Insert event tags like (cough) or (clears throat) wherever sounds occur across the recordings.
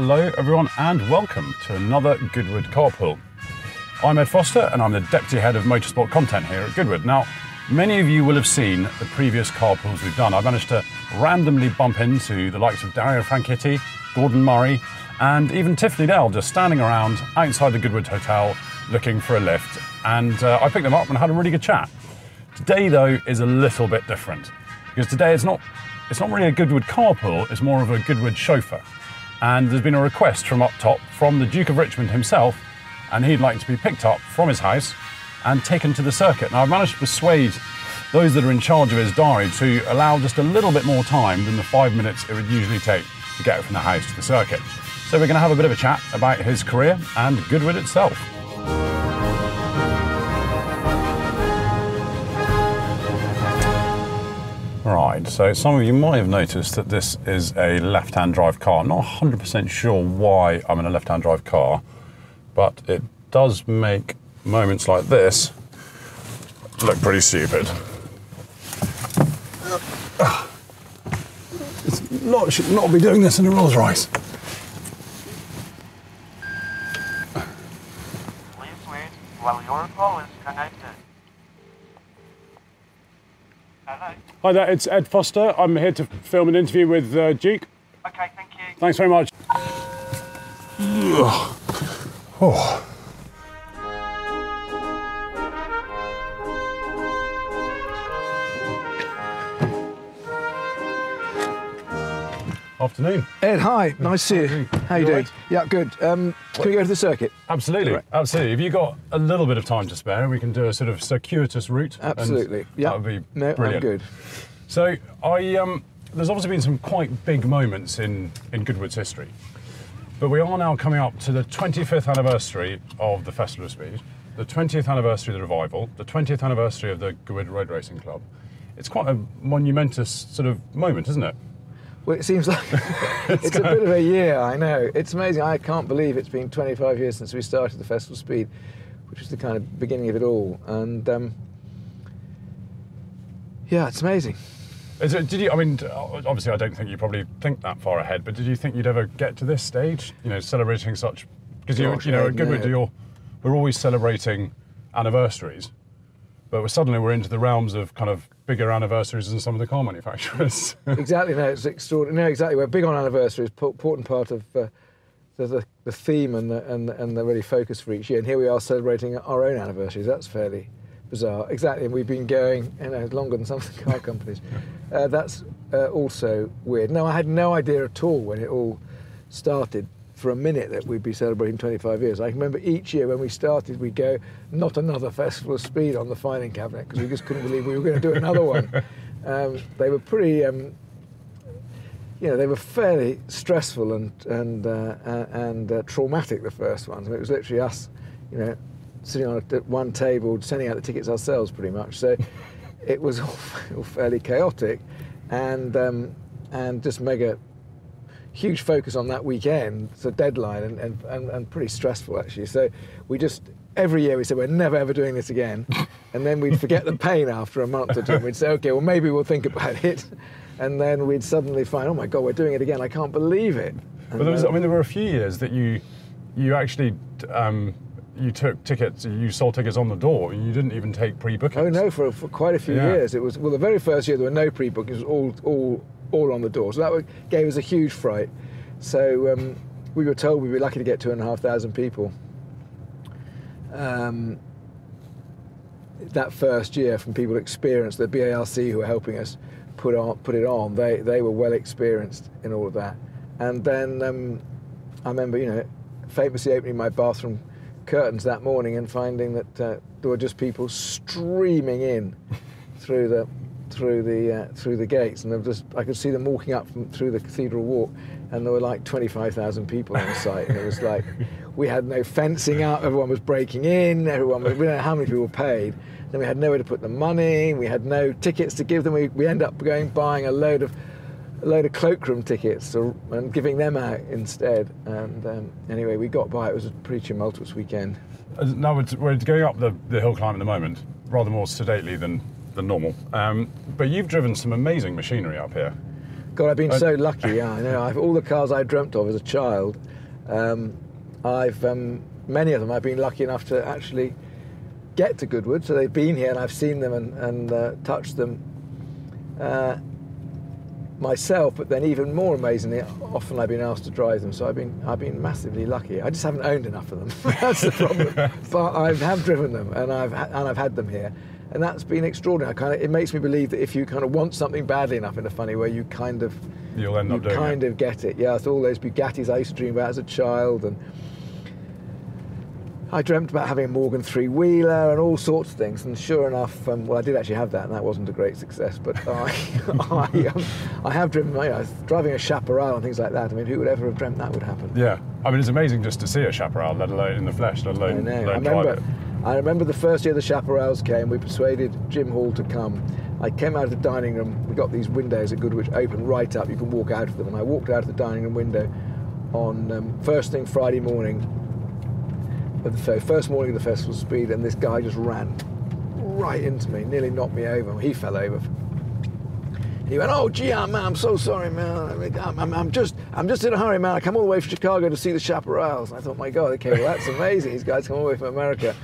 hello everyone, and welcome to another Goodwood Carpool. I'm Ed Foster, and I'm the Deputy Head of Motorsport Content here at Goodwood. Now, many of you will have seen the previous carpools we've done. I've managed to randomly bump into the likes of Dario Franchitti, Gordon Murray, and even Tiff Needell just standing around outside the Goodwood Hotel looking for a lift. And uh, I picked them up and had a really good chat. Today, though, is a little bit different because today it's not it's not really a Goodwood carpool, it's more of a Goodwood chauffeur. And there's been a request from up top from the Duke of Richmond himself, and he'd like to be picked up from his house and taken to the circuit. Now, I've managed to persuade those that are in charge of his diary to allow just a little bit more time than the five minutes it would usually take to get from the house to the circuit. So, we're going to have a bit of a chat about his career and Goodwood itself. Right, so some of you might have noticed that this is a left-hand drive car. I'm Not 100% sure why I'm in a left-hand drive car, but it does make moments like this look pretty stupid. It's not, should not be doing this in a Rolls Royce. Your call is connected. Hello. Hi there, it's Ed Foster. I'm here to film an interview with uh, Duke. Okay, thank you. Thanks very much. Oh. Afternoon. Ed, hi. Nice to see you. How you You doing? alright? Yeah, good. Um, can we go to the circuit? Absolutely, Right. absolutely. Have you've got a little bit of time to spare? We can do a sort of circuitous route. Absolutely. Yeah. That would be no, brilliant. I'm good. So I um, there's obviously been some quite big moments in in Goodwood's history, but we are now coming up to the 25th anniversary of the Festival of Speed, the 20th anniversary of the revival, the 20th anniversary of the Goodwood Road Racing Club. It's quite a monumentous sort of moment, isn't it? Well, it seems like (laughs) it's a bit of a year. I know. It's amazing. I can't believe it's been 25 years since we started the Festival Speed, which was the kind of beginning of it all. And um, yeah, it's amazing. Is it, did you? I mean, obviously, I don't think you probably think that far ahead. But did you think you'd ever get to this stage? You know, celebrating such because you, you know, at Goodwood, no. you're, we're always celebrating anniversaries, but we're suddenly we're into the realms of kind of bigger anniversaries than some of the car manufacturers. (laughs) exactly. No, it's extraordinary. No, exactly. We're big on anniversaries. Important part of uh, the, the the theme and the, and and the really focus for each year. And here we are celebrating our own anniversaries. That's fairly bizarre. Exactly. And we've been going, you know, longer than some of the car companies. (laughs) Uh, that's uh, also weird. No, I had no idea at all when it all started. For a minute, that we'd be celebrating 25 years. I remember each year when we started, we'd go, "Not another festival of speed on the filing cabinet," because we just couldn't believe we were going to do another one. (laughs) Um, they were pretty um, you know, they were fairly stressful and and uh, uh, and uh, traumatic. The first ones. I mean, it was literally us, you know, sitting on a, at one table, sending out the tickets ourselves, pretty much. So (laughs) it was all, all fairly chaotic, and um, and just mega huge focus on that weekend, so deadline, and, and, and, and pretty stressful actually. So we just every year we said we're never ever doing this again, (laughs) and then we'd forget the pain after a month or two. And we'd say, okay, well maybe we'll think about (laughs) it, and then we'd suddenly find, oh my god, we're doing it again. I can't believe it. but there was, I mean, there were a few years that you you actually um, you took tickets, you sold tickets on the door, and you didn't even take pre-bookings. Oh no, for, for quite a few Yeah. years it was. Well, the very first year there were no pre-bookings, all all all on the door. So that gave us a huge fright. So um, we were told we'd be lucky to get two and a half thousand people. Um, that first year from people experienced, the BARC who were helping us put on put it on, they they were well experienced in all of that. And then um, I remember, you know, famously opening my bathroom curtains that morning and finding that uh, there were just people streaming in (laughs) through the through the uh, through the gates, and just I could see them walking up from, through the cathedral walk, and there were like 25,000 people on (laughs) site, and it was like we had no fencing up, everyone was breaking in, everyone was, we don't know how many people paid. Then we had nowhere to put the money, we had no tickets to give them. We, we ended up going buying a load of a load of cloakroom tickets to, and giving them out instead. And um, anyway, we got by. It was a pretty tumultuous weekend. Uh, Now we're, we're going up the, the hill climb at the moment, rather more sedately than, than normal. Um, but you've driven some amazing machinery up here. God, I've been Uh, so lucky. Yeah, I know. I've, all the cars I dreamt of as a child, um, I've um, many of them I've been lucky enough to actually get to Goodwood. So they've been here and I've seen them and, and uh, touched them uh, myself. But then even more amazingly, often I've been asked to drive them. So I've been I've been massively lucky. I just haven't owned enough of them. (laughs) That's the problem. (laughs) but I have driven them and I've and I've had them here. And that's been extraordinary. I kind of, it makes me believe that if you kind of want something badly enough in a funny way, you kind of You'll end you up doing kind it. of get it. Yeah, so all those Bugattis I used to dream about as a child, and I dreamt about having a Morgan three wheeler and all sorts of things. And sure enough, um, well, I did actually have that, and that wasn't a great success. But (laughs) I, I, um, I have driven, you know, driving a chaparral and things like that. I mean, who would ever have dreamt that would happen? Yeah, I mean it's amazing just to see a chaparral, let alone in the flesh, let I alone, know. let I alone drive remember. it. I remember the first year the chaparrals came. We persuaded Jim Hall to come. I came out of the dining room. We got these windows at Goodwood open right up. You can walk out of them. And I walked out of the dining room window on um, first thing Friday morning. Of the first morning of the festival speed, and this guy just ran right into me, nearly knocked me over. He fell over. He went, "Oh, gee, I'm, I'm so sorry, man. I'm, I'm, I'm just, I'm just in a hurry, man. I come all the way from Chicago to see the chaparrals." And I thought, "My God, okay, well that's amazing. These guys come all the way from America."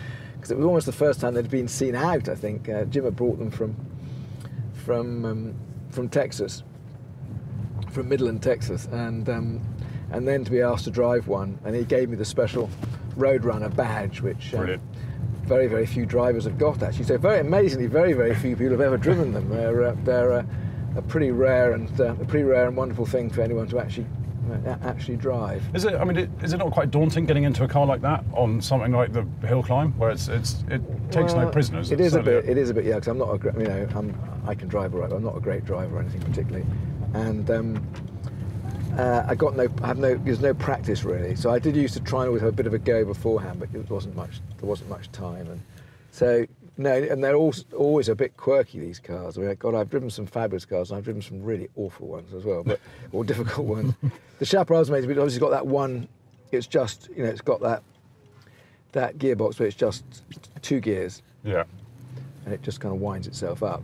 Because it was almost the first time they'd been seen out. I think uh, Jim had brought them from, from, um, from Texas, from Midland, Texas, and um, and then to be asked to drive one, and he gave me the special Roadrunner badge, which. um, very, very few drivers have got actually. So very amazingly, very, very few people have ever driven them. They're uh, they're uh, a pretty rare and uh, a pretty rare and wonderful thing for anyone to actually actually drive. Is it? I mean, it, is it not quite daunting getting into a car like that on something like the hill climb, where it's it's it takes no prisoners? It's a certainly bit. It is a bit. Yeah, because I'm not a. You know, I'm. I can drive all right. But I'm not a great driver or anything particularly, and. Um, uh, I got no, I have no, there's no practice really. So I did used to try and always have a bit of a go beforehand, but it wasn't much, there wasn't much time. And so, no, and they're all, always a bit quirky, these cars. I mean, God, I've driven some fabulous cars and I've driven some really awful ones as well, but, (laughs) or difficult ones. The Chaparral's amazing, but obviously got that one, it's just, you know, it's got that, that gearbox, but it's just two gears Yeah. and it just kind of winds itself up.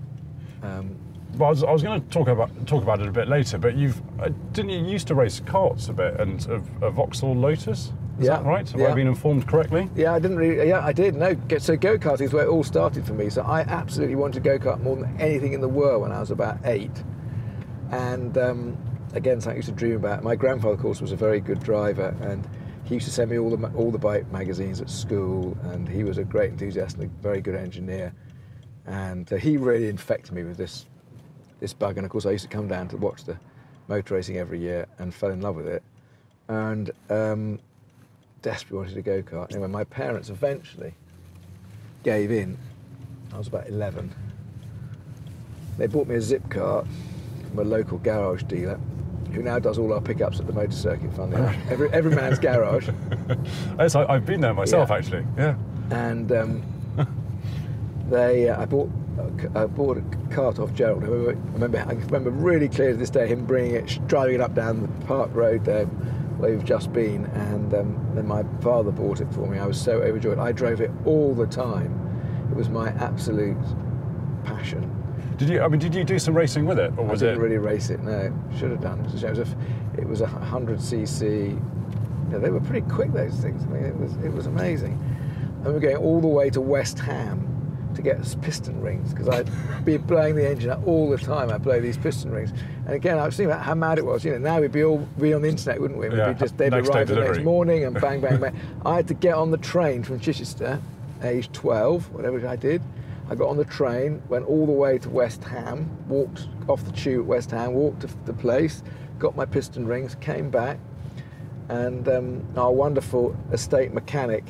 Um, Well, I was, I was going to talk about talk about it a bit later, but you've uh, didn't you used to race karts a bit and a, a Vauxhall Lotus? Is Yeah, that right? Have yeah. I been informed correctly? Yeah, I didn't really. Yeah, I did. No, so go karting is where it all started for me. So I absolutely wanted to go kart more than anything in the world when I was about eight. And um, again, something I used to dream about. My grandfather, of course, was a very good driver, and he used to send me all the all the bike magazines at school. And he was a great enthusiast and a very good engineer. And uh, he really infected me with this this bug. And of course, I used to come down to watch the motor racing every year and fell in love with it. And um, desperately wanted a go kart. Anyway, my parents eventually gave in. I was about 11. They bought me a Zip Kart from a local garage dealer who now does all our pickups at the motor circuit, funnily enough. (laughs) Every, every man's garage. (laughs) Yes, I, I've been there myself Yeah. actually. Yeah. And um, (laughs) they, uh, I bought, I bought a cart off Gerald. I remember, I remember, I remember really clear to this day him bringing it, driving it up down the park road there, where we've just been. And um, then my father bought it for me. I was so overjoyed. I drove it all the time. It was my absolute passion. Did you? I mean, did you do some racing with it, or I was didn't it? really race it. No, should have done. It was a, it was a, it was a hundred cc. Yeah, they were pretty quick. Those things. I mean, it was it was amazing. And we're going all the way to West Ham to get piston rings because I'd be (laughs) blowing the engine up all the time. I'd blow these piston rings. And again, I was thinking about how mad it was. You know, now we'd be all be on the internet, wouldn't we? We'd Yeah, be just they'd next arrive the next morning and bang, bang, bang. (laughs) I had to get on the train from Chichester, age 12, whatever I did. I got on the train, went all the way to West Ham, walked off the tube at West Ham, walked to the place, got my piston rings, came back, and um, our wonderful estate mechanic,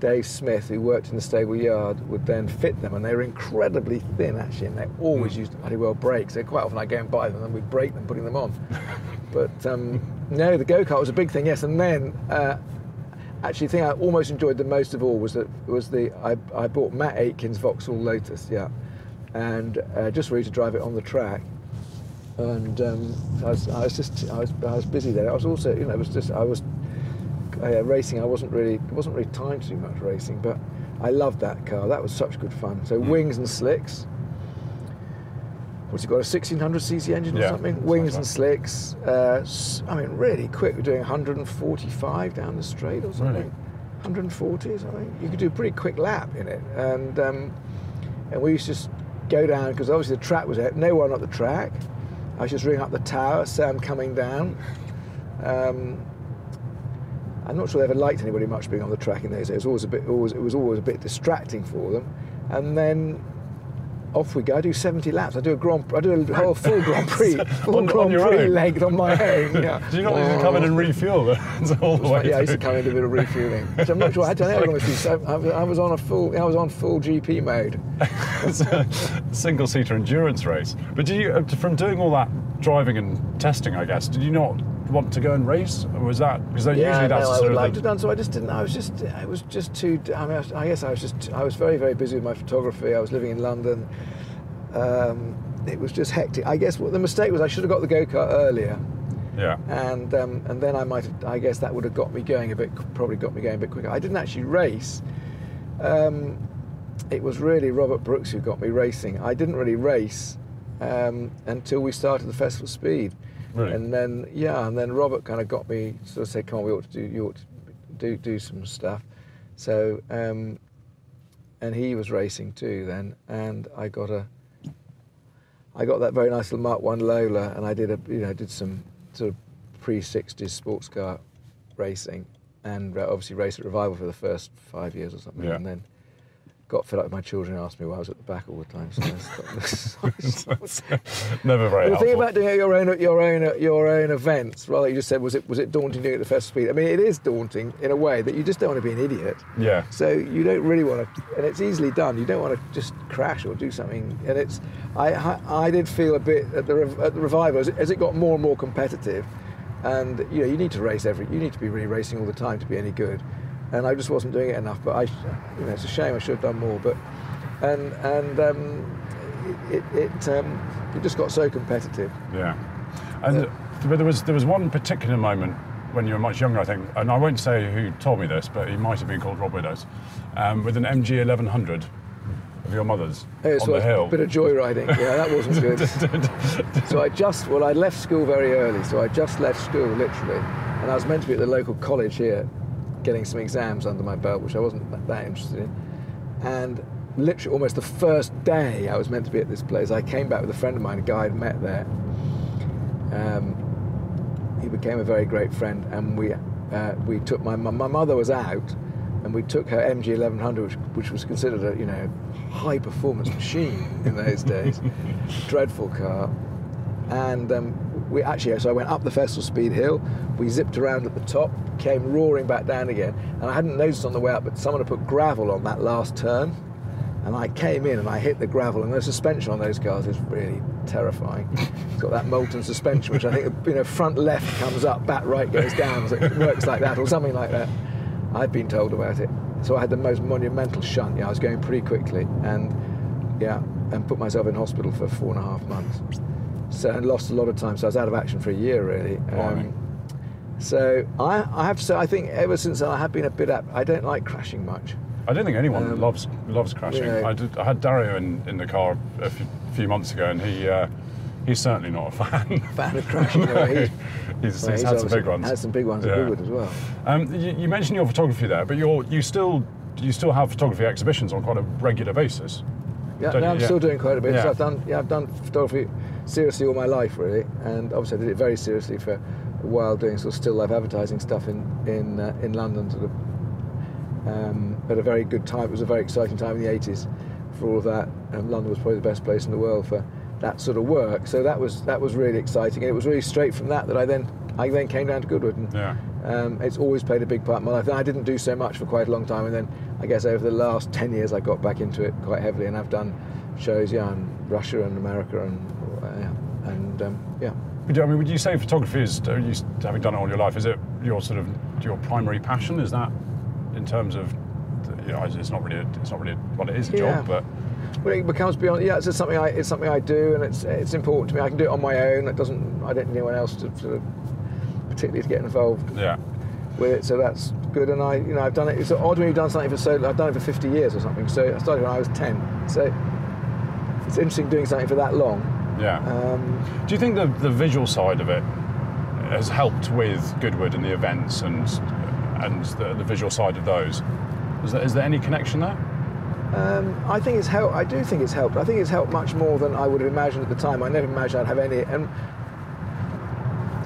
Dave Smith, who worked in the stable yard, would then fit them, and they were incredibly thin actually, and they always Hmm. used bloody well brakes. So quite often I go and buy them, and we'd break them putting them on. (laughs) but um, no, the go kart was a big thing, yes. And then uh, actually, the thing I almost enjoyed the most of all was that was the I, I bought Matt Aitken's Vauxhall Lotus, yeah, and uh, just ready to drive it on the track. And um, I, was, I was just I was, I was busy there. I was also you know it was just I was uh, racing. I wasn't really it wasn't really time to do much racing, but I loved that car. That was such good fun. So wings and slicks. what's it got? A 1600cc engine or Yeah, something? Wings like and slicks. Uh, I mean, really quick. We're doing 145 down the straight or something. Really? 140 or something. You could do a pretty quick lap in it. And um, and we used to just go down because obviously the track was there. No one at the track. I was just ring up the tower, say I'm coming down. Um, I'm not sure they ever liked anybody much being on the track in those days. It was always a bit, always, it was always a bit distracting for them. And then off we go. I do 70 laps. I do a Grand, I do a whole (laughs) full Grand Prix, full On- on Grand your Prix own? leg on my own. (laughs) Yeah. Do you not need to come in and refuel (laughs) all the way? yeah, I used to come in to do a bit of refueling. Which I'm not sure. I don't know. how long. I, was- I was on a full. I was on full GP mode. it's a single seater endurance race. But did you, uh, from doing all that driving and testing, I guess, did you not want to go and race? Or was that because Yeah, usually that's no, I would like to have done so. I just didn't. I was just. I was just too. I mean, I, I guess I was just. I was very, very busy with my photography. I was living in London. Um, it was just hectic. I guess what the mistake was, I should have got the go kart earlier, yeah. and um, and then I might. Have, I guess that would have got me going a bit. Probably got me going a bit quicker. I didn't actually race. Um, it was really Robert Brooks who got me racing. I didn't really race um, until we started the Festival Speed. Really? And then yeah, and then Robert kind of got me sort of said, "Come on, we ought to do you ought to do do some stuff." So um, and he was racing too then, and I got a I got that very nice little Mark One Lola, and I did a you know did some sort of pre '60s sports car racing, and obviously raced at Revival for the first five years or something, Yeah. and then got fed up with my children and asked me why I was at the back all the time. So I. (laughs) Never very the thing about doing it your own your own your own events, rather you just said was it was it daunting doing it at the festival speed? I mean, it is daunting in a way that you just don't want to be an idiot. yeah. So you don't really want to, and it's easily done. You don't want to just crash or do something. And it's, I, I, I did feel a bit at the at the revival as as it got more and more competitive, and you know you need to race every, you need to be really racing all the time to be any good, and I just wasn't doing it enough. But I, you know, it's a shame. I should have done more. But, and and um, it it it, um, it just got so competitive. Yeah, and but there was there was one particular moment when you were much younger, I think, and I won't say who told me this, but he might have been called Rob Widdows, um, with an MG 1100 of your mother's Oh, on so the hill. a bit of joyriding. Yeah, that wasn't good. (laughs) so I just, well, I left school very early. So I just left school, literally. And I was meant to be at the local college here, getting some exams under my belt, which I wasn't that- interested in. And literally, almost the first day I was meant to be at this place, I came back with a friend of mine, a guy I'd met there. Um, he became a very great friend, and we uh, we took my my mother was out, and we took her MG 1100, which, which was considered a you know high performance machine in those days, (laughs) dreadful car, and um, we actually so I went up the Festival Speed Hill, we zipped around at the top, came roaring back down again, and I hadn't noticed on the way up, but someone had put gravel on that last turn. And I came in and I hit the gravel, and the suspension on those cars is really terrifying. It's got that Moulton suspension, which I think you know front left comes up, back right goes down. So it works like that, or something like that. I'd been told about it, so I had the most monumental shunt. Yeah, I was going pretty quickly, and yeah, and put myself in hospital for four and a half months. So and lost a lot of time. So I was out of action for a year really. Blimey. so I, I have to say, I think ever since I have been a bit. Up, I don't like crashing much. I don't think anyone Um, loves loves crashing. yeah. I, did, I had Dario in, in the car a few, few months ago, and he uh, he's certainly not a fan. (laughs) Fan of crashing. (laughs) no, he's- he's, well, he's he's had some big ones. Had some big ones at Goodwood as well. Um, you, you mentioned your photography there, but you're you still you still have photography exhibitions on quite a regular basis. Yeah, no. I'm Yeah. still doing quite a bit. Yeah. So I've done, yeah, I've done photography seriously all my life, really, and obviously I did it very seriously for a while, doing sort of still life advertising stuff in in uh, in London, sort of um, at a very good time. It was a very exciting time in the 80s for all of that. Um, London was probably the best place in the world for that sort of work. So that was that was really exciting, and it was really straight from that that I then I then came down to Goodwood. And, Yeah. um, it's always played a big part in my life. And I didn't do so much for quite a long time, and then I guess over the last ten years I got back into it quite heavily, and I've done shows, yeah, in Russia and America, and and um, yeah. Would you, I mean, would you say photography is, you, having done it all your life, is it your sort of your primary passion? Is that in terms of, you know, it's not really, a, it's not really, well, it is a Yeah. job, but Well, it becomes beyond. Yeah, it's just something I it's something I do, and it's it's important to me. I can do it on my own. It doesn't. I don't need anyone else to of particularly to get involved yeah, with it. So that's good. And I, you know, I've done it. It's odd when you've done something for so. I've done it for 50 years or something. So I started when I was 10. So it's interesting doing something for that long. Yeah. Um, Do you think the, the visual side of it has helped with Goodwood and the events and and the, the visual side of those? Is there, is there any connection there? Um, I think it's helped. I do think it's helped. I think it's helped much more than I would have imagined at the time. I never imagined I'd have any. And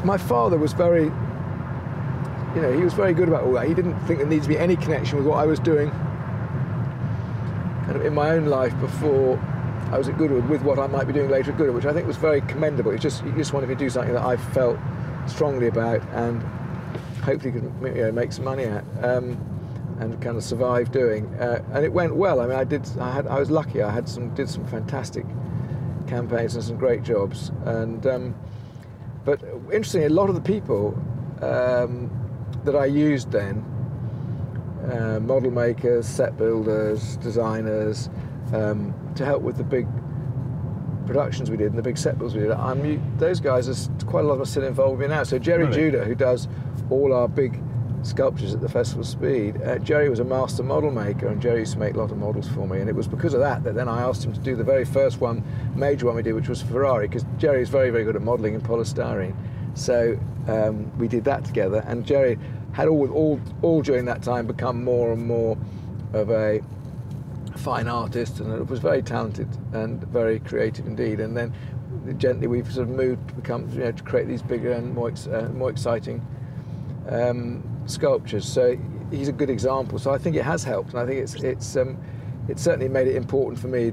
my father was very, you know, he was very good about all that. He didn't think there needed to be any connection with what I was doing, kind of in my own life before I was at Goodwood, with what I might be doing later at Goodwood, which I think was very commendable. It's just he just wanted to do something that I felt strongly about and hopefully could you know, make some money at. Um, and kind of survive doing. Uh, and it went well. I mean, I did. I had. I was lucky. I had some. Did some fantastic campaigns and some great jobs. And um, but interestingly, a lot of the people um, that I used then, uh, model makers, set builders, designers, um, to help with the big productions we did and the big set builds we did. I'm, those guys are quite a lot of us still involved with me now. So Gerry Really? Judah, who does all our big sculptures at the Festival Speed. Uh, Gerry was a master model maker, and Gerry used to make a lot of models for me. And it was because of that that then I asked him to do the very first one, major one we did, which was Ferrari, because Gerry is very, very good at modelling in polystyrene. So um, we did that together, and Gerry had all, all, all during that time become more and more of a fine artist, and it was very talented and very creative indeed. And then gently we've sort of moved to become, you know, to create these bigger and more, ex- uh, more exciting um, sculptures. So he's a good example. So I think it has helped, and I think it's it's um, it's certainly made it important for me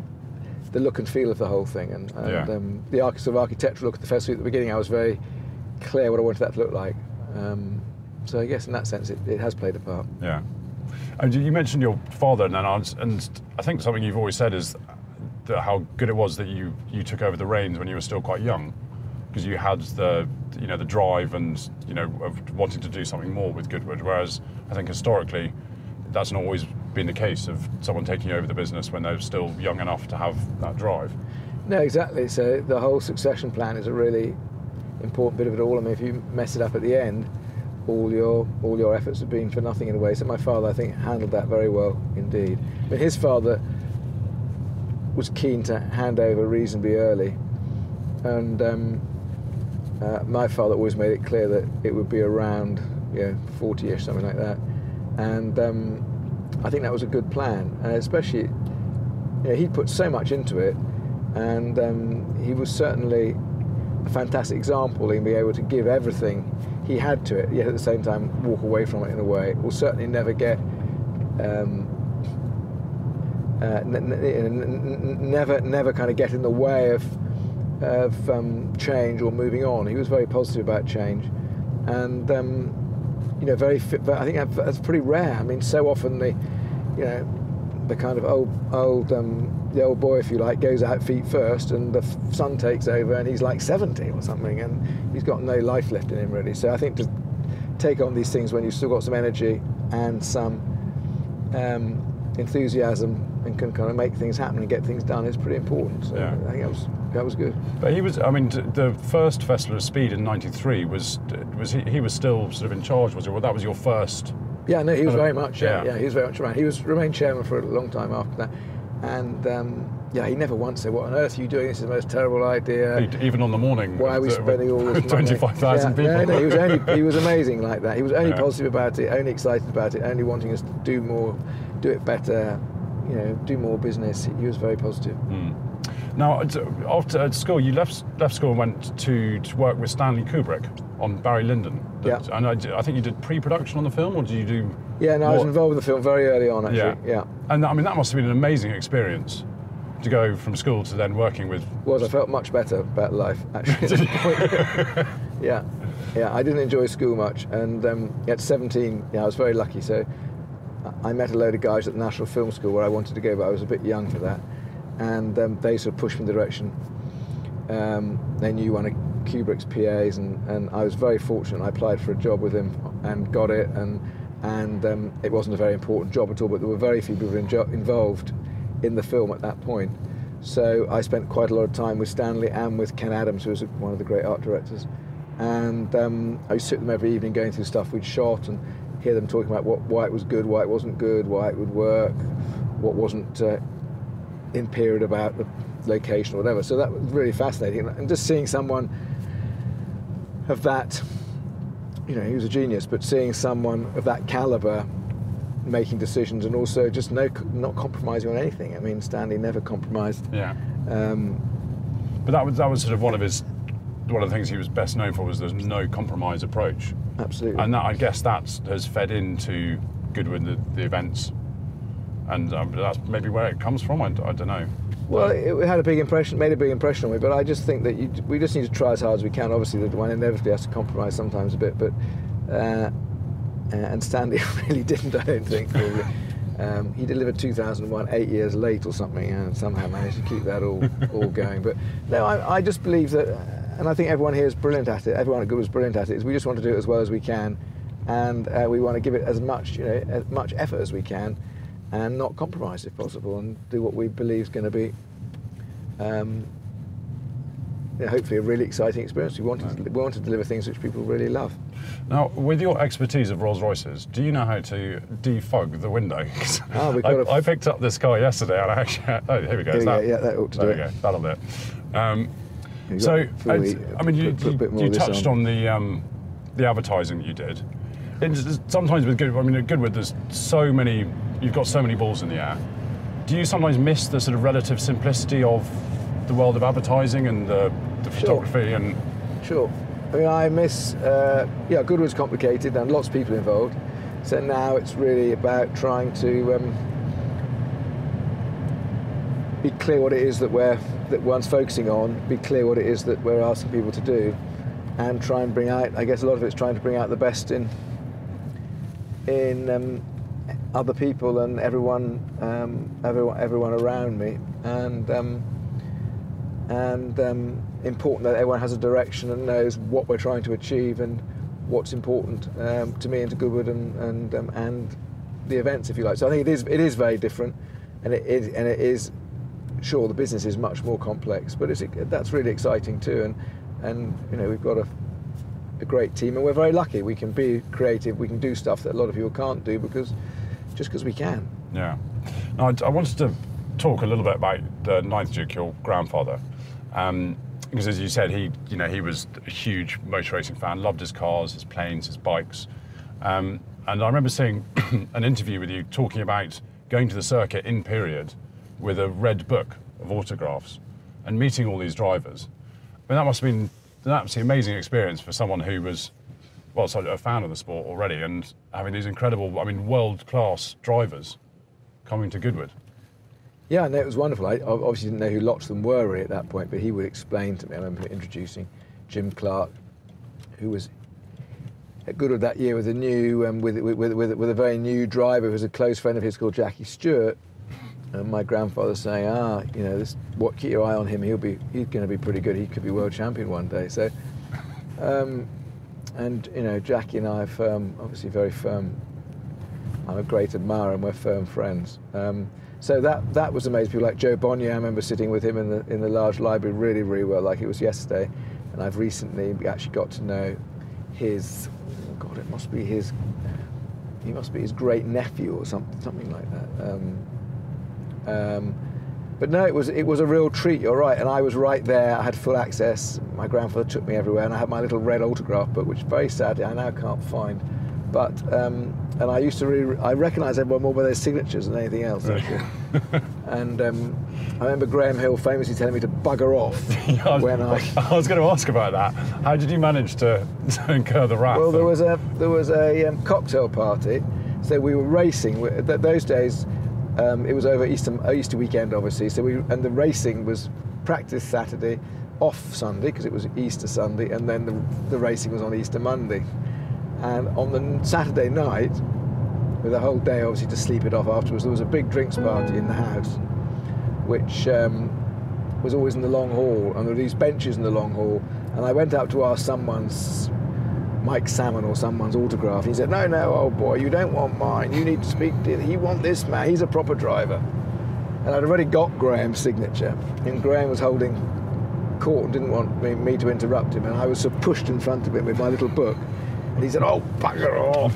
the look and feel of the whole thing, and, and Yeah. um, the arch- sort of architectural look at the festival at the beginning. I was very clear what I wanted that to look like. Um, so I guess in that sense, it, it has played a part. Yeah. And you mentioned your father, and I, and I think something you've always said is how good it was that you, you took over the reins when you were still quite young, because you had the you know the drive and you know of wanting to do something more with Goodwood. Whereas I think historically, that's not always been the case of someone taking over the business when they're still young enough to have that drive. No, exactly. So the whole succession plan is a really important bit of it all. I mean, if you mess it up at the end, all your all your efforts have been for nothing in a way. So my father, I think, handled that very well indeed. But his father was keen to hand over reasonably early, and um, uh, my father always made it clear that it would be around, know, 40ish, something like that. And um, I think that was a good plan, and especially, know, he put so much into it, and um, he was certainly a fantastic example in being able to give everything he had to it, yet at the same time walk away from it in a way. Will certainly never get. Um, uh, never, never kind of get in the way of of um, change or moving on. He was very positive about change, and um, you know, very. I think that's pretty rare. I mean, so often the, you know, the kind of old, old, um, the old boy, if you like, goes out feet first, and the f- son takes over, and he's like 70 or something, and he's got no life left in him really. So I think to take on these things when you've still got some energy and some um, enthusiasm and can kind of make things happen and get things done is pretty important. So Yeah. I think that was that was good. But he was, I mean, the first Festival of Speed in '93 was was he, he was still sort of in charge, was it? Well, that was your first. Yeah, no, he was very much. Yeah, yeah. yeah, he was very much around. He was remained chairman for a long time after that, and um, yeah, he never once said, "What on earth are you doing? This is the most terrible idea." Even on the morning. Why are we spending all this (laughs) money? Twenty-five thousand yeah, people. No, no, he was only (laughs) he was amazing like that. He was only Yeah. positive about it, only excited about it, only wanting us to do more, do it better, you know, do more business. He was very positive. Hmm. Now, after school, you left left school and went to, to work with Stanley Kubrick on Barry Lyndon. Yeah. And I, I think you did pre-production on the film, or did you do? Yeah, no, I was involved with the film very early on. Actually, Yeah. yeah. And I mean, that must have been an amazing experience to go from school to then working with. was. I felt much better about life actually. (laughs) yeah, yeah. I didn't enjoy school much, and um, at 17, yeah, I was very lucky. So I I met a load of guys at the National Film School where I wanted to go, but I was a bit young for that, and um, they sort of pushed me in the direction. Um, they knew one of Kubrick's PAs, and, and I was very fortunate. I applied for a job with him and got it, and and um, it wasn't a very important job at all. But there were very few people injo- involved in the film at that point. So I spent quite a lot of time with Stanley and with Ken Adams, who was one of the great art directors. And um, I used to sit with them every evening going through stuff we'd shot and hear them talking about what, why it was good, why it wasn't good, why it would work, what wasn't uh, in period about the location or whatever. So that was really fascinating, and just seeing someone of that, you know, he was a genius, but seeing someone of that caliber making decisions and also just no not compromising on anything. I mean, Stanley never compromised. Yeah. Um, But that was that was sort of one of his one of the things he was best known for was there's no compromise approach, absolutely. and that I guess that has fed into Goodwood the, the events, and um, that's maybe where it comes from. I, I don't know. Well, it had a big impression, made a big impression on me. But I just think that you, we just need to try as hard as we can. Obviously, the one inevitably has to compromise sometimes a bit, but uh, and Stanley (laughs) really didn't. I don't think. Um, he delivered 2001 eight years late or something, and somehow managed to keep that all all going. But no, I, I just believe that, and I think everyone here is brilliant at it. Everyone at Good was brilliant at it. Is we just want to do it as well as we can, and uh, we want to give it as much, you know, as much effort as we can, and not compromise if possible, and do what we believe is going to be um, yeah, hopefully a really exciting experience. We want, to, we want to deliver things which people really love. Now, with your expertise of Rolls Royces, do you know how to defog the window? (laughs) Ah, we've I, got I picked up this car yesterday, and I actually (laughs) oh here we go. Here we go, that- yeah, that ought to there do we it. go. That'll do it. Um, so, I, mean, you, Put- put you, touched on. on the um, the advertising you did. It's, sometimes with Goodwood, I mean, Goodwood, there's so many. You've got so many balls in the air. Do you sometimes miss the sort of relative simplicity of the world of advertising and the, the Sure. photography and Sure. I mean, I miss, uh, yeah, Goodwood's complicated and lots of people involved. So now it's really about trying to um, be clear what it is that we're that one's focusing on, be clear what it is that we're asking people to do, and try and bring out. I guess a lot of it's trying to bring out the best in in um, other people and everyone, um, everyone, everyone around me, and. Um, and um, important that everyone has a direction and knows what we're trying to achieve and what's important um, to me and to Goodwood and and, um, and the events, if you like. So I think it is it is very different, and it is and it is sure the business is much more complex, but it's that's really exciting too. And and you know we've got a a great team, and we're very lucky. We can be creative. We can do stuff that a lot of people can't do because just because we can. Yeah. Now, I, I wanted to talk a little bit about the ninth Duke, your grandfather, um, because as you said, he, you know, he was a huge motor racing fan, loved his cars, his planes, his bikes, um, and I remember seeing (clears throat) an interview with you talking about going to the circuit in period with a red book of autographs and meeting all these drivers. I mean, that must have been an absolutely amazing experience for someone who was well, so a fan of the sport already, and having these incredible, I mean, world-class drivers coming to Goodwood. Yeah, no, it was wonderful. I obviously didn't know who lots of them were really at that point, but he would explain to me. I remember introducing Jim Clark, who was at Goodwood that year with a new, um, with, with, with, with a very new driver who was a close friend of his called Jackie Stewart. And my grandfather saying, ah, you know, this, what keep your eye on him. He'll be, he's going to be pretty good. He could be world champion one day. So, um, and you know, Jackie and I are firm, obviously very firm. I'm a great admirer, and we're firm friends. Um, so that that was amazing. People like Jo Bonnier, I remember sitting with him in the in the large library really, really well, like it was yesterday. And I've recently actually got to know his, oh God, it must be his, he must be his great nephew or something, something like that. Um, um, but no, it was it was a real treat. You're right, and I was right there. I had full access. My grandfather took me everywhere, and I had my little red autograph book, which very sadly I now can't find. But um, and I used to really, I recognise everyone more by their signatures than anything else. Actually. (laughs) and um, I remember Graham Hill famously telling me to bugger off (laughs) I was, when I. (laughs) I was going to ask about that. How did you manage to, to incur the wrath? Well, there was a there was a um, cocktail party, so we were racing. Those days, um, it was over Easter uh, Easter weekend, obviously. So we and the racing was practice Saturday, off Sunday because it was Easter Sunday, and then the, the racing was on Easter Monday. And on the Saturday night, with a whole day obviously to sleep it off afterwards, there was a big drinks party in the house, which um, was always in the long hall, and there were these benches in the long hall. And I went up to ask someone's Mike Salmon or someone's autograph. He said, "No, no, old boy, you don't want mine. You need to speak to. He want this man. He's a proper driver." And I'd already got Graham's signature, and Graham was holding court and didn't want me, me to interrupt him. And I was sort of pushed in front of him with my little book, And he said, "Oh, bugger off."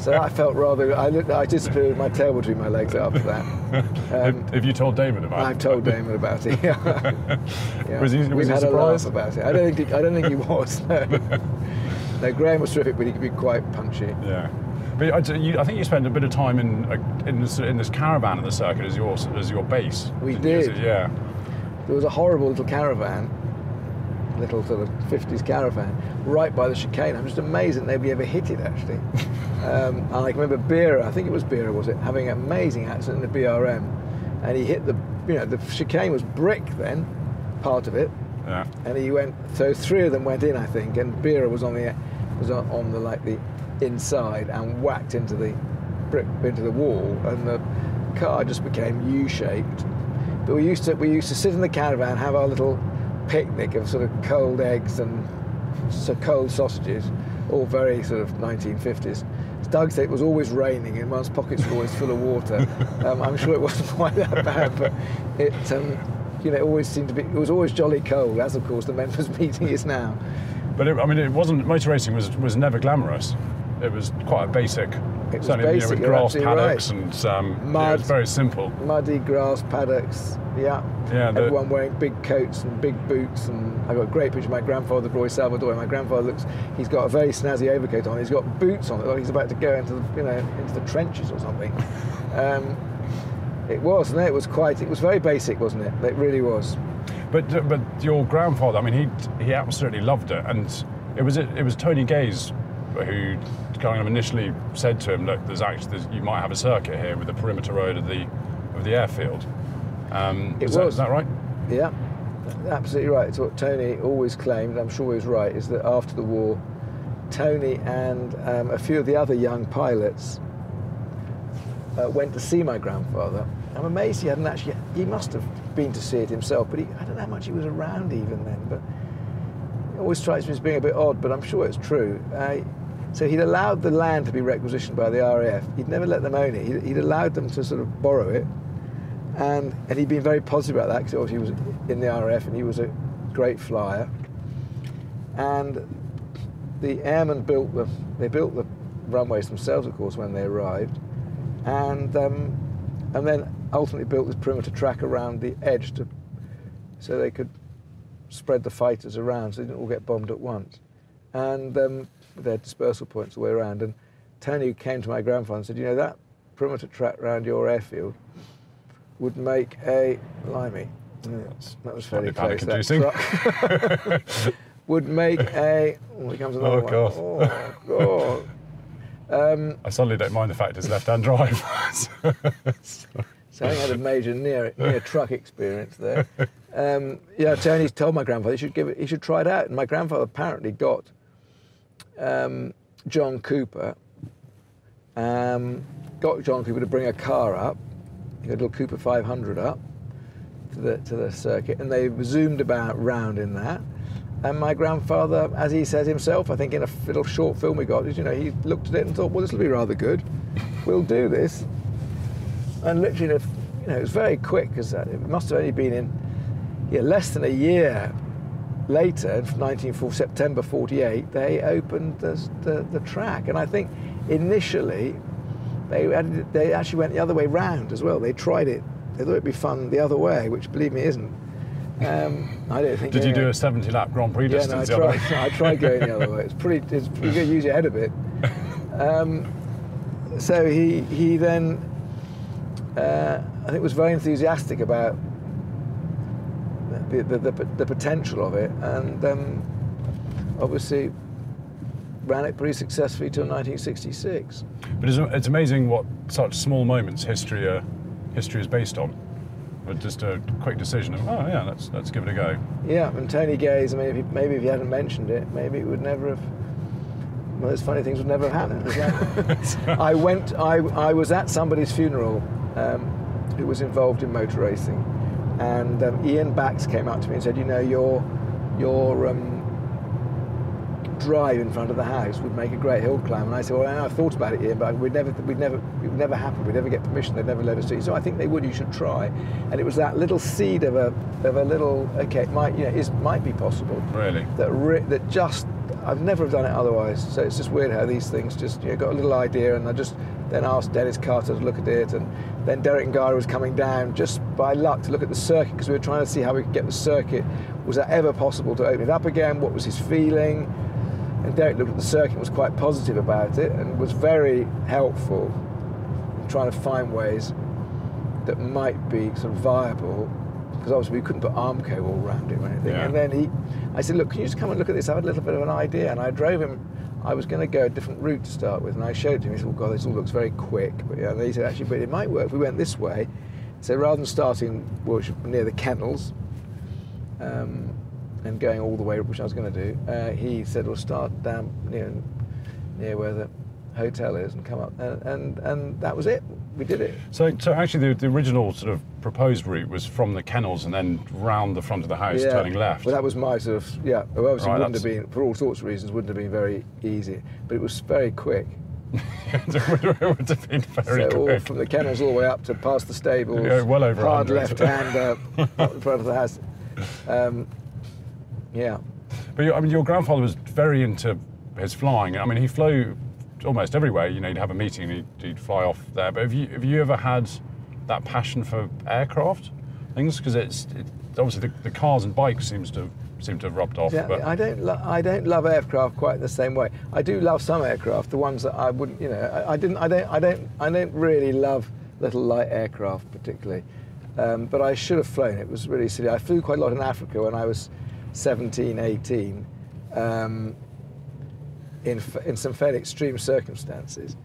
so I felt rather. I, looked, I disappeared with my tail between my legs after that. Um, Have you told Damon about it? I've told Damon about it. Yeah. (laughs) Yeah. Was he- was We've he had a laugh surprised? about it. I don't think. He, I don't think he was. No. (laughs) no, Graham was terrific, but he could be quite punchy. Yeah. But I, you, I think you spent a bit of time in in, this, in this caravan at the circuit as your as your base. We you? Yeah. There was a horrible little caravan, little sort of 50s caravan, right by the chicane. I'm just amazed that nobody ever hit it, actually. (laughs) um, and I can remember Bira, I think it was Bira, was it, having an amazing accident in the BRM. And he hit the, you know, the chicane was brick then, part of it. Yeah. And he went, so three of them went in, I think, and Bira was on the, was on, on the, like, the inside and whacked into the brick, into the wall. And the car just became U-shaped. But we used to we used to sit in the caravan, have our little picnic of sort of cold eggs and so cold sausages, all very sort of 1950s. As Doug said it was always raining and one's pockets were always full of water. (laughs) Um, I'm sure it wasn't (laughs) quite that bad, but it um, you know it always seemed to be it was always jolly cold, as of course the members meeting (laughs) is now. But it, I mean, it wasn't. Motor racing was was never glamorous. It was quite a basic. It was certainly, you know, with grass paddocks and um, yeah, it was very simple. Muddy grass paddocks, yeah. Yeah, the- Everyone wearing big coats and big boots, and I got a great picture of my grandfather, Roy Salvadori. My grandfather looks, he's got a very snazzy overcoat on. He's got boots on, like he's about to go into the, you know, into the trenches or something. (laughs) Um, it was, no, it was quite. It was very basic, wasn't it? It really was. But but your grandfather, I mean, he he absolutely loved it, and it was it, was Tony Gaze who kind of initially said to him, "Look, there's actually there's, you might have a circuit here with the perimeter road of the of the airfield." Um, It is, was. is that right? Yeah, absolutely right. It's what Tony always claimed. I'm sure he was right. Is that after the war, Tony and um, a few of the other young pilots uh, went to see my grandfather. I'm amazed he hadn't actually. He must have been to see it himself, but he, I don't know how much he was around even then. But it always strikes me as being a bit odd. But I'm sure it's true. Uh, so he'd allowed the land to be requisitioned by the RAF. He'd never let them own it. He'd, he'd allowed them to sort of borrow it and and he'd been very positive about that because obviously he was in the RAF and he was a great flyer. And the airmen built the they built the runways themselves, of course, when they arrived, and um, and then ultimately built this perimeter track around the edge to so they could spread the fighters around so they didn't all get bombed at once. And um, had dispersal points all the way around. And Tony came to my grandfather and said, you know, that perimeter track around your airfield would make a limey. That was fairly close. that (laughs) would make a. Oh, here comes another Oh, one. God. Oh God. Um, I suddenly don't mind the fact it's left-hand drive. so I had a major near near truck experience there. Um, yeah, Tony told my grandfather he should give it. He should try it out. And my grandfather apparently got um, John Cooper. Um, got John Cooper to bring a car up. A little Cooper 500 up to the to the circuit, and they zoomed about round in that. And my grandfather, as he says himself, I think in a little short film we got, you know, he looked at it and thought, well, this will be rather good. We'll do this. And literally, you know, it was very quick because uh, it must have only been in yeah, less than a year later, in 1940, September 48, they opened the, the, the track. And I think initially they, they actually went the other way round as well. They tried it. They thought it'd be fun the other way, which believe me isn't. Um, I don't think. Did you do a 70-lap Grand Prix yeah, no, I distance? other way? tried, I tried going the other way. It's pretty, (laughs) it's pretty good. Use your head a bit. Um, so he he then, uh, I think, was very enthusiastic about the the, the, the potential of it, and um, obviously ran it pretty successfully till 1966. But it's, it's amazing what such small moments history uh, history is based on. But just a quick decision of, oh yeah, let's let's give it a go. Yeah, and Tony Gaze. I mean, if maybe if he hadn't mentioned it, maybe it would never have. Well, those funny things would never have happened. (laughs) I went. I I was at somebody's funeral um, who was involved in motor racing, and um, Ian Bax came up to me and said, "You know, your your um, drive in front of the house would make a great hill climb." And I said, "Well, I've thought about it, here, but we'd never, we'd never, it would never happen. We'd never get permission. They'd never let us do it. So I think they would. You should try." And it was that little seed of a of a little. Okay, it might you know, it might be possible Really? that re- that just I've never have done it otherwise. So it's just weird how these things just you know, got a little idea, and I just then asked Dennis Carter to look at it, and then Derek Ongaro was coming down just by luck to look at the circuit because we were trying to see how we could get the circuit. Was that ever possible to open it up again? What was his feeling? And Derek looked at the circuit and was quite positive about it and was very helpful in trying to find ways that might be sort of viable because obviously we couldn't put Armco all around it or anything. Yeah. And then he, I said, look, can you just come and look at this? I have a little bit of an idea. And I drove him, I was going to go a different route to start with. And I showed him. He said, oh God, this all looks very quick. But yeah, and he said, actually, but it might work if we went this way. So rather than starting near the kennels um, and going all the way, which I was going to do, uh, he said, we'll start down near, near where the hotel is and come up. And, and, and that was it. We did it. So, so actually, the, the original sort of proposed route was from the kennels and then round the front of the house, turning left. Well, that was my sort of yeah. Well, obviously, Right, wouldn't have been for all sorts of reasons. Wouldn't have been very easy, but it was very quick. (laughs) it would have been very (laughs) so all from the kennels all the way up to past the stables. Yeah, well over hard 100. left hand uh, (laughs) up in front of the house. Um, yeah, But I mean, your grandfather was very into his flying. I mean, he flew almost everywhere. You know, he'd have a meeting and he'd, he'd fly off there. But have you have you ever had that passion for aircraft things? Because it's it, obviously the, the cars and bikes seems to seem to have rubbed off. yeah. but I don't. Lo- I don't love aircraft quite the same way. I do love some aircraft. The ones that I wouldn't. You know, I, I didn't. I don't. I don't. I don't really love little light aircraft particularly. Um, but I should have flown. It was really silly. I flew quite a lot in Africa when I was 17, 18. Um, in, in some fairly extreme circumstances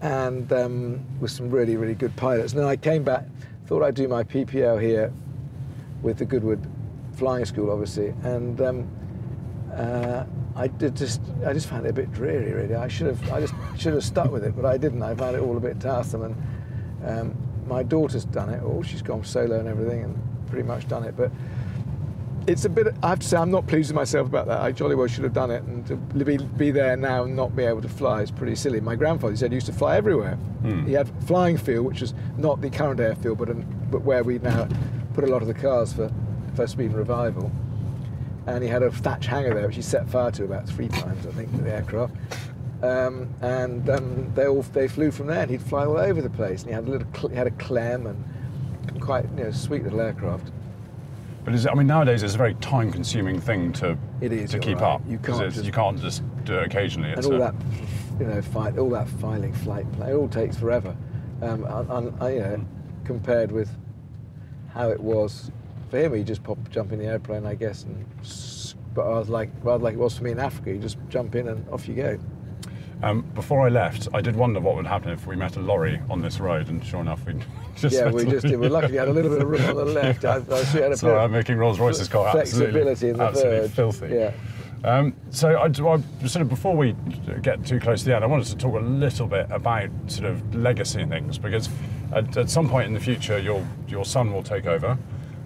and um, with some really, really good pilots. And then I came back, thought I'd do my PPL here with the Goodwood Flying School, obviously, and um, uh, I did just, I just found it a bit dreary, really. I should have, I just should have stuck with it, but I didn't. I found it all a bit tiresome, and um, my daughter's done it. Oh, she's gone solo and everything, and pretty much done it, but it's a bit. I have to say, I'm not pleased with myself about that. I jolly well should have done it, and to be, be there now and not be able to fly is pretty silly. My grandfather he said he used to fly everywhere. He had flying field, which was not the current airfield, but an, but where we now put a lot of the cars for for speed and revival. And he had a thatch hangar there, which he set fire to about three times, I think, with the aircraft. Um, and um, they all they flew from there, and he'd fly all over the place. And he had a little, he had a Klemm, and quite you know sweet little aircraft. But is it, I mean, nowadays it's a very time-consuming thing to It is, to keep right. up. You can't just- you can't just do it occasionally. and It's all a- that, you know, fight, all that filing, flight plan, it all takes forever. Um, and, and, uh, you know, compared with how it was for him, he just pop, jump in the airplane, I guess, and but I was like, rather like it was for me in Africa, you just jump in and off you go. Um, before I left, I did wonder what would happen if we met a lorry on this road, and sure enough, we just yeah, we just did. We're lucky we had a little bit of room on the (laughs) left. I, I see had a Sorry, I'm making Rolls Royce's car absolutely, flexibility in the absolutely verge. filthy. Yeah. Um, so I, I sort of before we get too close to the end, I wanted to talk a little bit about sort of legacy and things because at, at some point in the future, your your son will take over.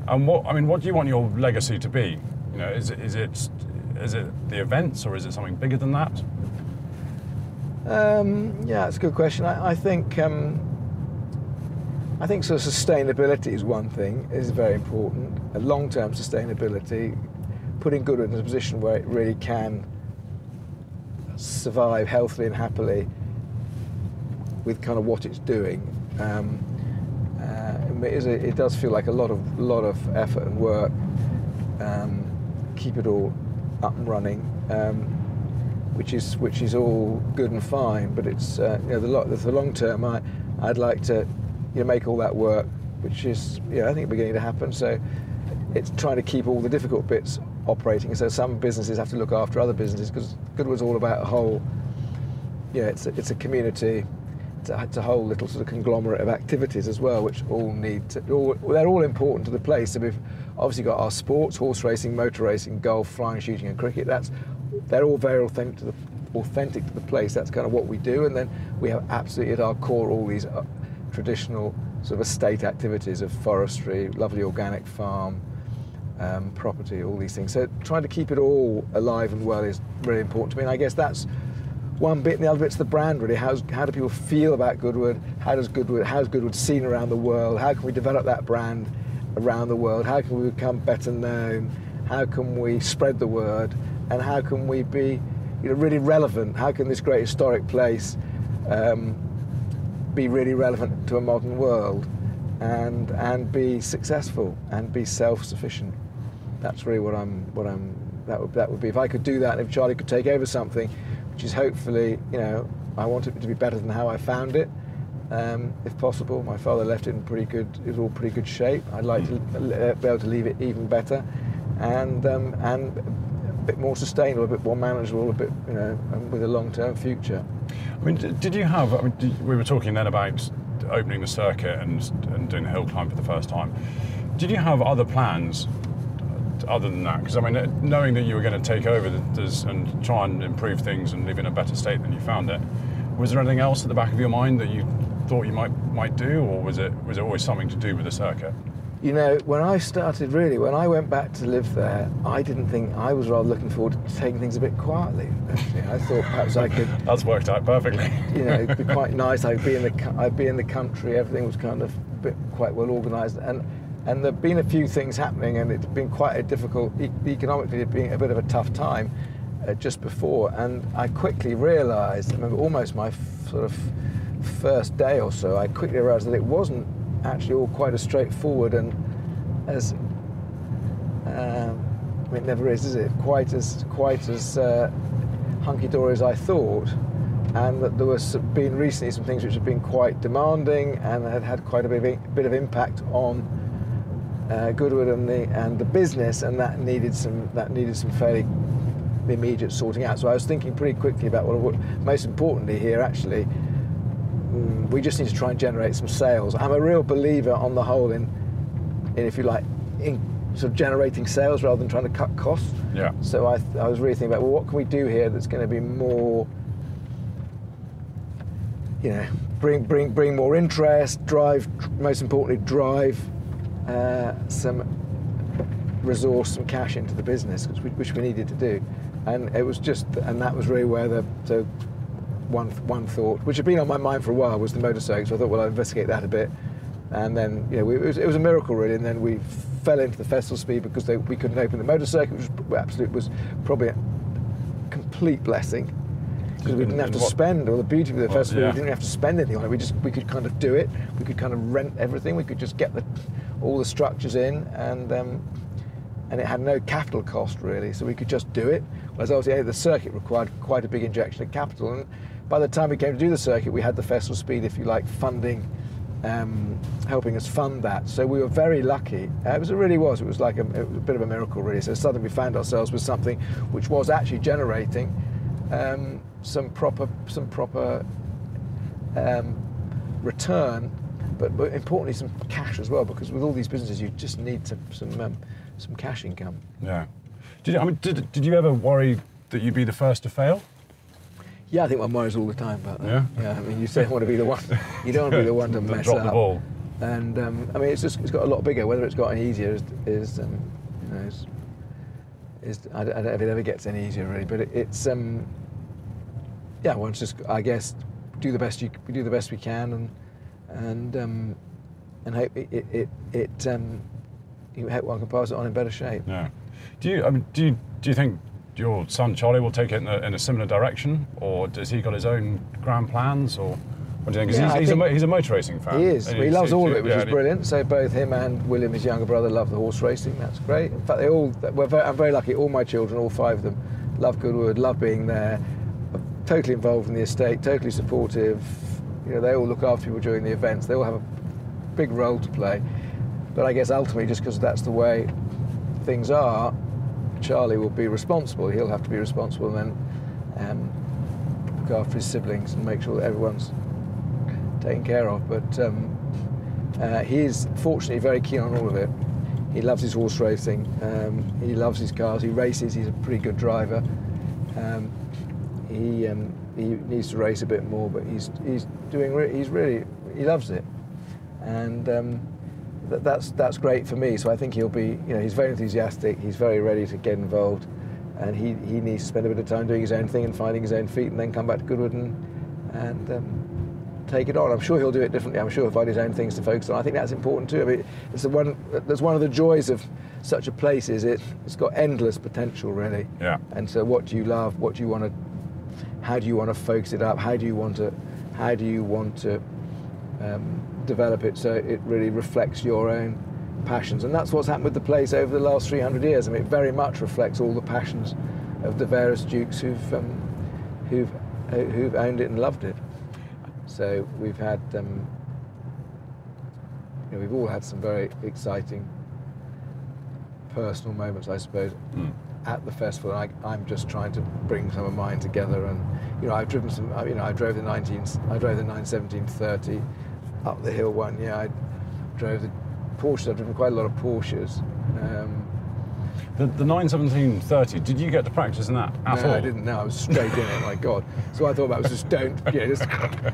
And what I mean, what do you want your legacy to be? You know, is it is it is it the events or is it something bigger than that? Um, yeah, that's a good question. I, I think um, I think of sustainability is one thing is very important. A long-term sustainability, putting Goodwood in a position where it really can survive healthily and happily with kind of what it's doing. Um, uh, it, is a, it does feel like a lot of lot of effort and work. Um, keep it all up and running. Um, which is which is all good and fine. But it's uh, you know the, the long term. I I'd like to you know make all that work, which is yeah I think beginning to happen. So it's trying to keep all the difficult bits operating. So some businesses have to look after other businesses because Goodwood's all about a whole. Yeah, it's a, it's a community. It's a, it's a whole little sort of conglomerate of activities as well, which all need to. All, they're all important to the place. So we've obviously got our sports, horse racing, motor racing, golf, flying, shooting, and cricket. That's they're all very authentic to the authentic to the place. That's kind of what we do, and then we have absolutely at our core all these uh, traditional sort of estate activities of forestry, lovely organic farm, um, property, all these things. So trying to keep it all alive and well is really important to me. And I guess that's one bit, and the other bit's the brand really. How's, how do people feel about Goodwood? How does Goodwood, how's Goodwood seen around the world? How can we develop that brand around the world? How can we become better known? How can we spread the word? And how can we be you know, really relevant? How can this great historic place um, be really relevant to a modern world and and be successful and be self-sufficient? That's really what I'm what I'm that would that would be if I could do that. If Charlie could take over something, which is hopefully you know I want it to be better than how I found it. Um, if possible, my father left it in pretty good. It was all pretty good shape. I'd like to be able to leave it even better, and um, and a bit more sustainable, a bit more manageable, a bit you know, um, with a long-term future. I mean, did you have? I mean, did, we were talking then about opening the circuit and and doing the hill climb for the first time. Did you have other plans uh, other than that? Because I mean, uh, knowing that you were going to take over and try and improve things and live in a better state than you found it, was there anything else at the back of your mind that you thought you might might do, or was it was it always something to do with the circuit? You know, when I started really, when I went back to live there, I didn't think I was rather looking forward to taking things a bit quietly. Actually, I thought perhaps I could. (laughs) That's worked out perfectly. You know, it'd be (laughs) quite nice. I'd be in the I'd be in the country. Everything was kind of bit, quite well organised, and and there'd been a few things happening, and it'd been quite a difficult economically. It'd been a bit of a tough time uh, just before, and I quickly realised. I remember almost my f- sort of first day or so, I quickly realised that it wasn't actually all quite as straightforward and as um, it never is, is it? Quite as quite as uh, hunky dory as I thought, and that there was been recently some things which have been quite demanding and had had quite a bit of, bit of impact on uh, Goodwood and the and the business, and that needed some that needed some fairly immediate sorting out. So I was thinking pretty quickly about what, what most importantly here actually mm, we just need to try and generate some sales. I'm a real believer on the whole in, in if you like, in sort of generating sales rather than trying to cut costs. Yeah. So I, I was really thinking about, well, what can we do here that's going to be more, you know, bring, bring, bring more interest, drive, most importantly, drive uh, some resource, some cash into the business, which we, which we needed to do. And it was just, and that was really where the, so one one thought, which had been on my mind for a while, was the motorcycle. So I thought, well, I'll investigate that a bit. And then, you know, we, it, was, it was a miracle really. And then we fell into the festival speed because they, we couldn't open the motor circuit, which was absolute was probably a complete blessing because we didn't have to What- spend. all the beauty of the Well, festival, yeah. we didn't have to spend anything on it. We just we could kind of do it. We could kind of rent everything. We could just get the all the structures in and. Um, and it had no capital cost really, so we could just do it. Whereas obviously the circuit required quite a big injection of capital, and by the time we came to do the circuit, we had the festival speed, if you like, funding, um, helping us fund that. So we were very lucky. Uh, it was it really was. It was like a, was a bit of a miracle really. So suddenly we found ourselves with something which was actually generating um, some proper some proper um, return, but, but importantly some cash as well. Because with all these businesses, you just need some some um, some cash income. Yeah. Did I mean, did, did you ever worry that you'd be the first to fail? Yeah, I think one worries all the time about that. Yeah? Yeah, I mean, you don't want to be the one. You don't want to be the one to (laughs) mess drop up. the ball. And um, I mean, it's just it's got a lot bigger. Whether it's got any easier is, is um, you know, is, is I, don't, I don't know if it ever gets any easier really. But it, it's um, yeah, one's just I guess do the best you we do the best we can and and um, and hope it it, it, it um, you hope one can pass it on in better shape. Yeah. Do you? I mean, do you? Do you think your son Charlie will take it in a, in a similar direction, or does he got his own grand plans, or what do you think? Yeah, he's, he's, think- mo- he's a motor racing fan. He is. He loves all of it, which yeah, is brilliant. So both him and William, his younger brother, love the horse racing. That's great. In fact, they all. We're very, I'm very lucky. All my children, all five of them, love Goodwood, love being there. Totally involved in the estate. Totally supportive. You know, they all look after people during the events. They all have a big role to play. But I guess ultimately, just because that's the way things are, Charlie will be responsible. He'll have to be responsible and then um, look after his siblings and make sure that everyone's taken care of. But um, uh, he is fortunately very keen on all of it. He loves his horse racing. Um, he loves his cars. He races. He's a pretty good driver. Um, he um, he needs to race a bit more, but he's he's doing. Re- he's really he loves it, and um, that, that's that's great for me. So I think he'll be. You know, he's very enthusiastic. He's very ready to get involved, and he, he needs to spend a bit of time doing his own thing and finding his own feet, and then come back to Goodwood and and um, take it on. I'm sure he'll do it differently. I'm sure he'll find his own things to focus on. I think that's important too. I mean, it's the one. That's one of the joys of such a place is it. It's got endless potential, really. Yeah. And so, what do you love? What do you want to how do you want to focus it up? How do you want to, how do you want to um, develop it so it really reflects your own passions? And that's what's happened with the place over the last 300 years. I mean, it very much reflects all the passions of the various dukes who've um, who've who've owned it and loved it. So we've had, um, you know, we've all had some very exciting personal moments, I suppose, Mm. at the festival. I, I'm just trying to bring some of mine together, and you know, I've driven some. I- You know, I drove the 19, I drove the 91730 up the hill one. Yeah, I drove the Porsches. I've driven quite a lot of Porsches. Um, The, the 91730, did you get to practice in that at no, all? I didn't. No, I was straight in it. My (laughs) God! So I thought that was just don't, know, just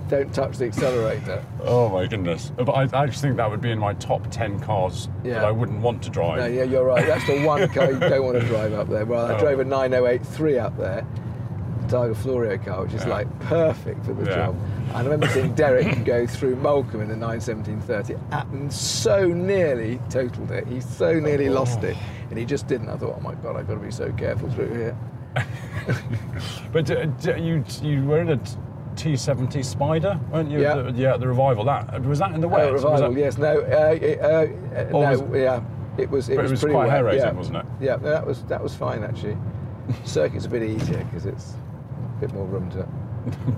don't touch the accelerator. Oh my goodness. But I I actually think that would be in my top 10 cars Yeah. that I wouldn't want to drive. No, yeah, you're right. That's the one car you don't want to drive up there. Well, I (laughs) Oh. drove a 9083 up there, the Targa Florio car, which is Yeah. like perfect for the Yeah. job. And I remember seeing Derek (laughs) go through Molecomb in the 91730 and so nearly totaled it. He so nearly lost it, and he just didn't. I thought, oh my God, I've got to be so careful through here. (laughs) But d- you you were in a T70 Spider, weren't you? Yeah. The, yeah, the revival. That was that in the wet? Oh, Was revival, that- yes. No, uh, it- uh, uh, no, was- yeah. It was. It But it was, was pretty quite wet, hair-raising, yeah. wasn't it? Yeah, no, that was that was fine actually. (laughs) Circuit's a bit easier because it's bit more room to.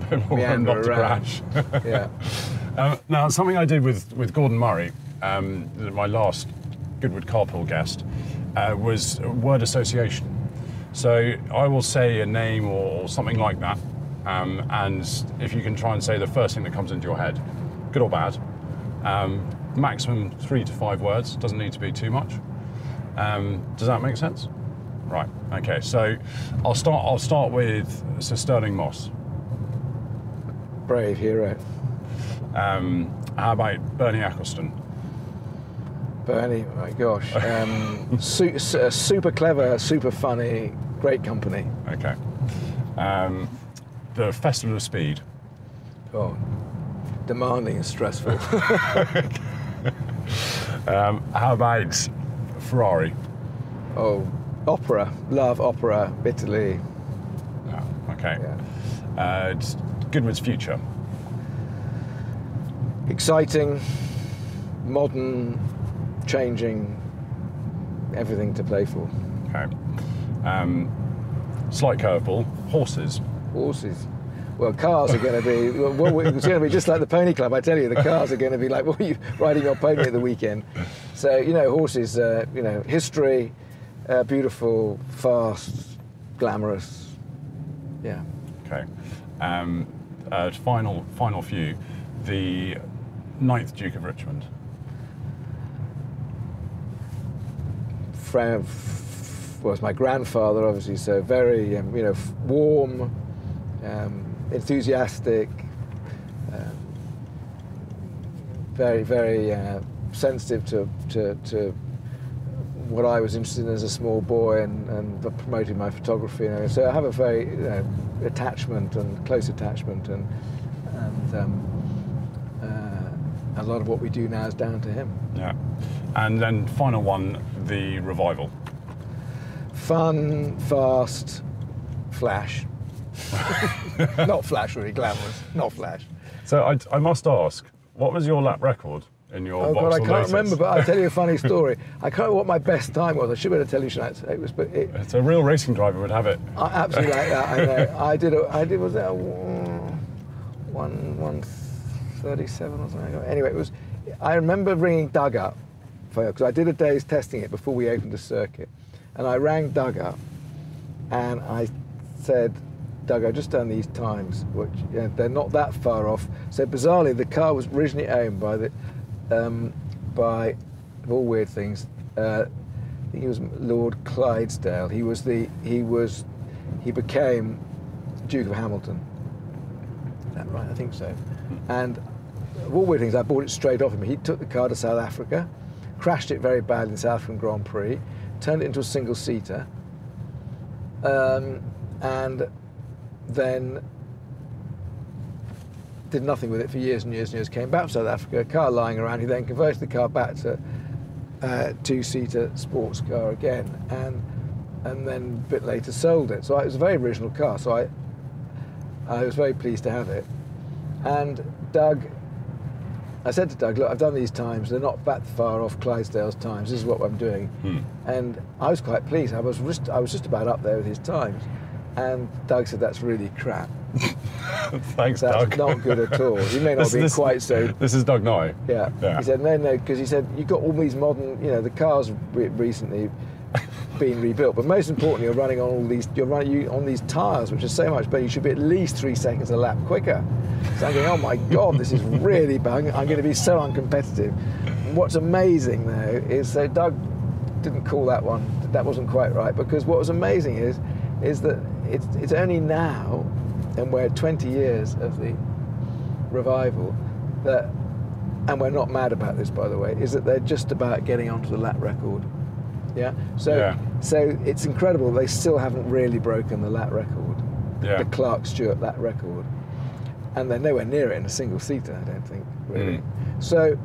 (laughs) bit more Meander not to around. crash. (laughs) Yeah. Um, now, something I did with, with Gordon Murray, um, my last Goodwood Carpool guest, uh, was word association. So I will say a name or something like that, um, and if you can try and say the first thing that comes into your head, good or bad, um, maximum three to five words, doesn't need to be too much. Um, does that make sense? Right. Okay. So I'll start. I'll start with Sir Stirling Moss. Brave hero. Um, how about Bernie Ecclestone? Bernie, my gosh. (laughs) Um, su- su- super clever, super funny, great company. Okay. Um, the Festival of Speed. Oh, demanding and stressful. (laughs) (laughs) Um, how about Ferrari? oh, opera. Love opera bitterly. No. Okay. Yeah. Uh, Goodwood's future. Exciting, modern, changing, everything to play for. Okay. Um, slight curveball. Horses. Horses. Well, cars are going to be. (laughs) Well, well, it's going to be just like the pony club. I tell you, the (laughs) cars are going to be like, what are you riding your pony at the weekend? So you know, horses. Uh, you know, history, uh, beautiful, fast, glamorous. Yeah. Okay. Um, uh, final, final few. The ninth Duke of Richmond. Fra- was my grandfather, obviously. So very, um, you know, f- warm, um, enthusiastic, um, very, very uh, sensitive to, to, to what I was interested in as a small boy and, and promoting my photography. You know. So I have a very you know, attachment and close attachment, and, and um, uh, a lot of what we do now is down to him. Yeah. And then final one, the revival. Fun, fast, flash. (laughs) (laughs) not flash, really glamorous. Not flash. So I, I must ask, what was your lap record in your Oh God, I can't remember, but I'll tell you a funny (laughs) story. I can't remember what my best time was. I should be able to tell you, Shanat. It was, but it, It's a real racing driver would have it. I absolutely like that. I know. (laughs) I did. A, I did. Was that a one one thirty-seven or something? Anyway, it was. I remember ringing Doug up because I did a day's testing it before we opened the circuit, and I rang Doug up, and I said, Doug, I've just done these times, which you know, they're not that far off. So bizarrely, the car was originally owned by the, um, by, of all weird things, uh, I think he was Lord Clydesdale. He was the, he was, he became Duke of Hamilton. Is that right? I think so. And of all weird things, I bought it straight off him. He took the car to South Africa, crashed it very badly in the South African Grand Prix, turned it into a single seater, um, and then did nothing with it for years and years and years. Came back to South Africa, car lying around. He then converted the car back to uh, two-seater sports car again, and and then a bit later sold it. So it was a very original car. So I I was very pleased to have it. And Doug, I said to Doug, look, I've done these times. They're not that far off Clydesdale's times. This is what I'm doing. Hmm. And I was quite pleased. I was just, I was just about up there with his times. And Doug said, that's really crap. (laughs) Thanks, That's Doug. not good at all. He may not This- be this- quite so This is Doug Nye. yeah. Yeah. He said, no, no, because he said, you've got all these modern, you know, the cars re- recently been rebuilt, but most importantly, you're running on all these, you're running you on these tyres, which are so much better. You should be at least three seconds a lap quicker. So I'm going, oh my God, this is really bad. I'm going to be so uncompetitive. And what's amazing though is, so Doug didn't call that one, that wasn't quite right, because what was amazing is, is that it's, it's only now, and we're 20 years of the revival, that and we're not mad about this by the way, is that they're just about getting onto the lap record. Yeah. So Yeah. so it's incredible they still haven't really broken the lap record. Yeah. The Clark Stewart lap record. And they're nowhere near it in a single seater, I don't think, really. Mm. So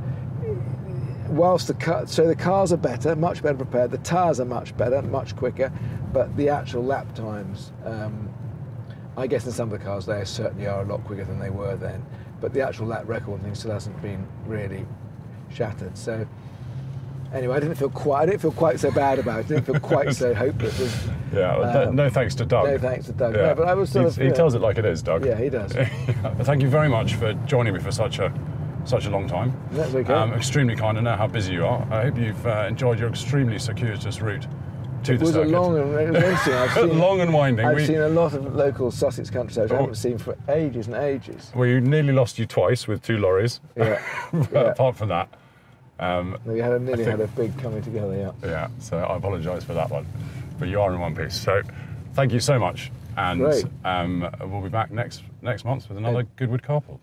whilst the car, so the cars are better, much better prepared, the tires are much better, much quicker, but the actual lap times, um, I guess in some of the cars they certainly are a lot quicker than they were then. But the actual lap record thing still hasn't been really shattered. So anyway, I didn't feel quite, I didn't feel quite so bad about it. I didn't feel quite so (laughs) hopeless. As, Yeah. Um, no thanks to Doug. no thanks to Doug. No, but I was sort he, of, he yeah. tells it like it is, Doug. yeah, he does. (laughs) Thank you very much for joining me for such a such a long time. That's okay. Um, extremely kind. I know how busy you are. I hope you've uh, enjoyed your extremely circuitous route to It the was a long and (laughs) it interesting. I've seen, long and winding. I've we, seen a lot of local Sussex countryside I Oh. haven't seen for ages and ages. Well, you nearly lost you twice with two lorries. Yeah. (laughs) Yeah. Apart from that, um, We had a, nearly think- had a big coming together. Yeah. yeah. So I apologise for that one, but you are in one piece. So thank you so much, and um, we'll be back next next month with another Goodwood carpool.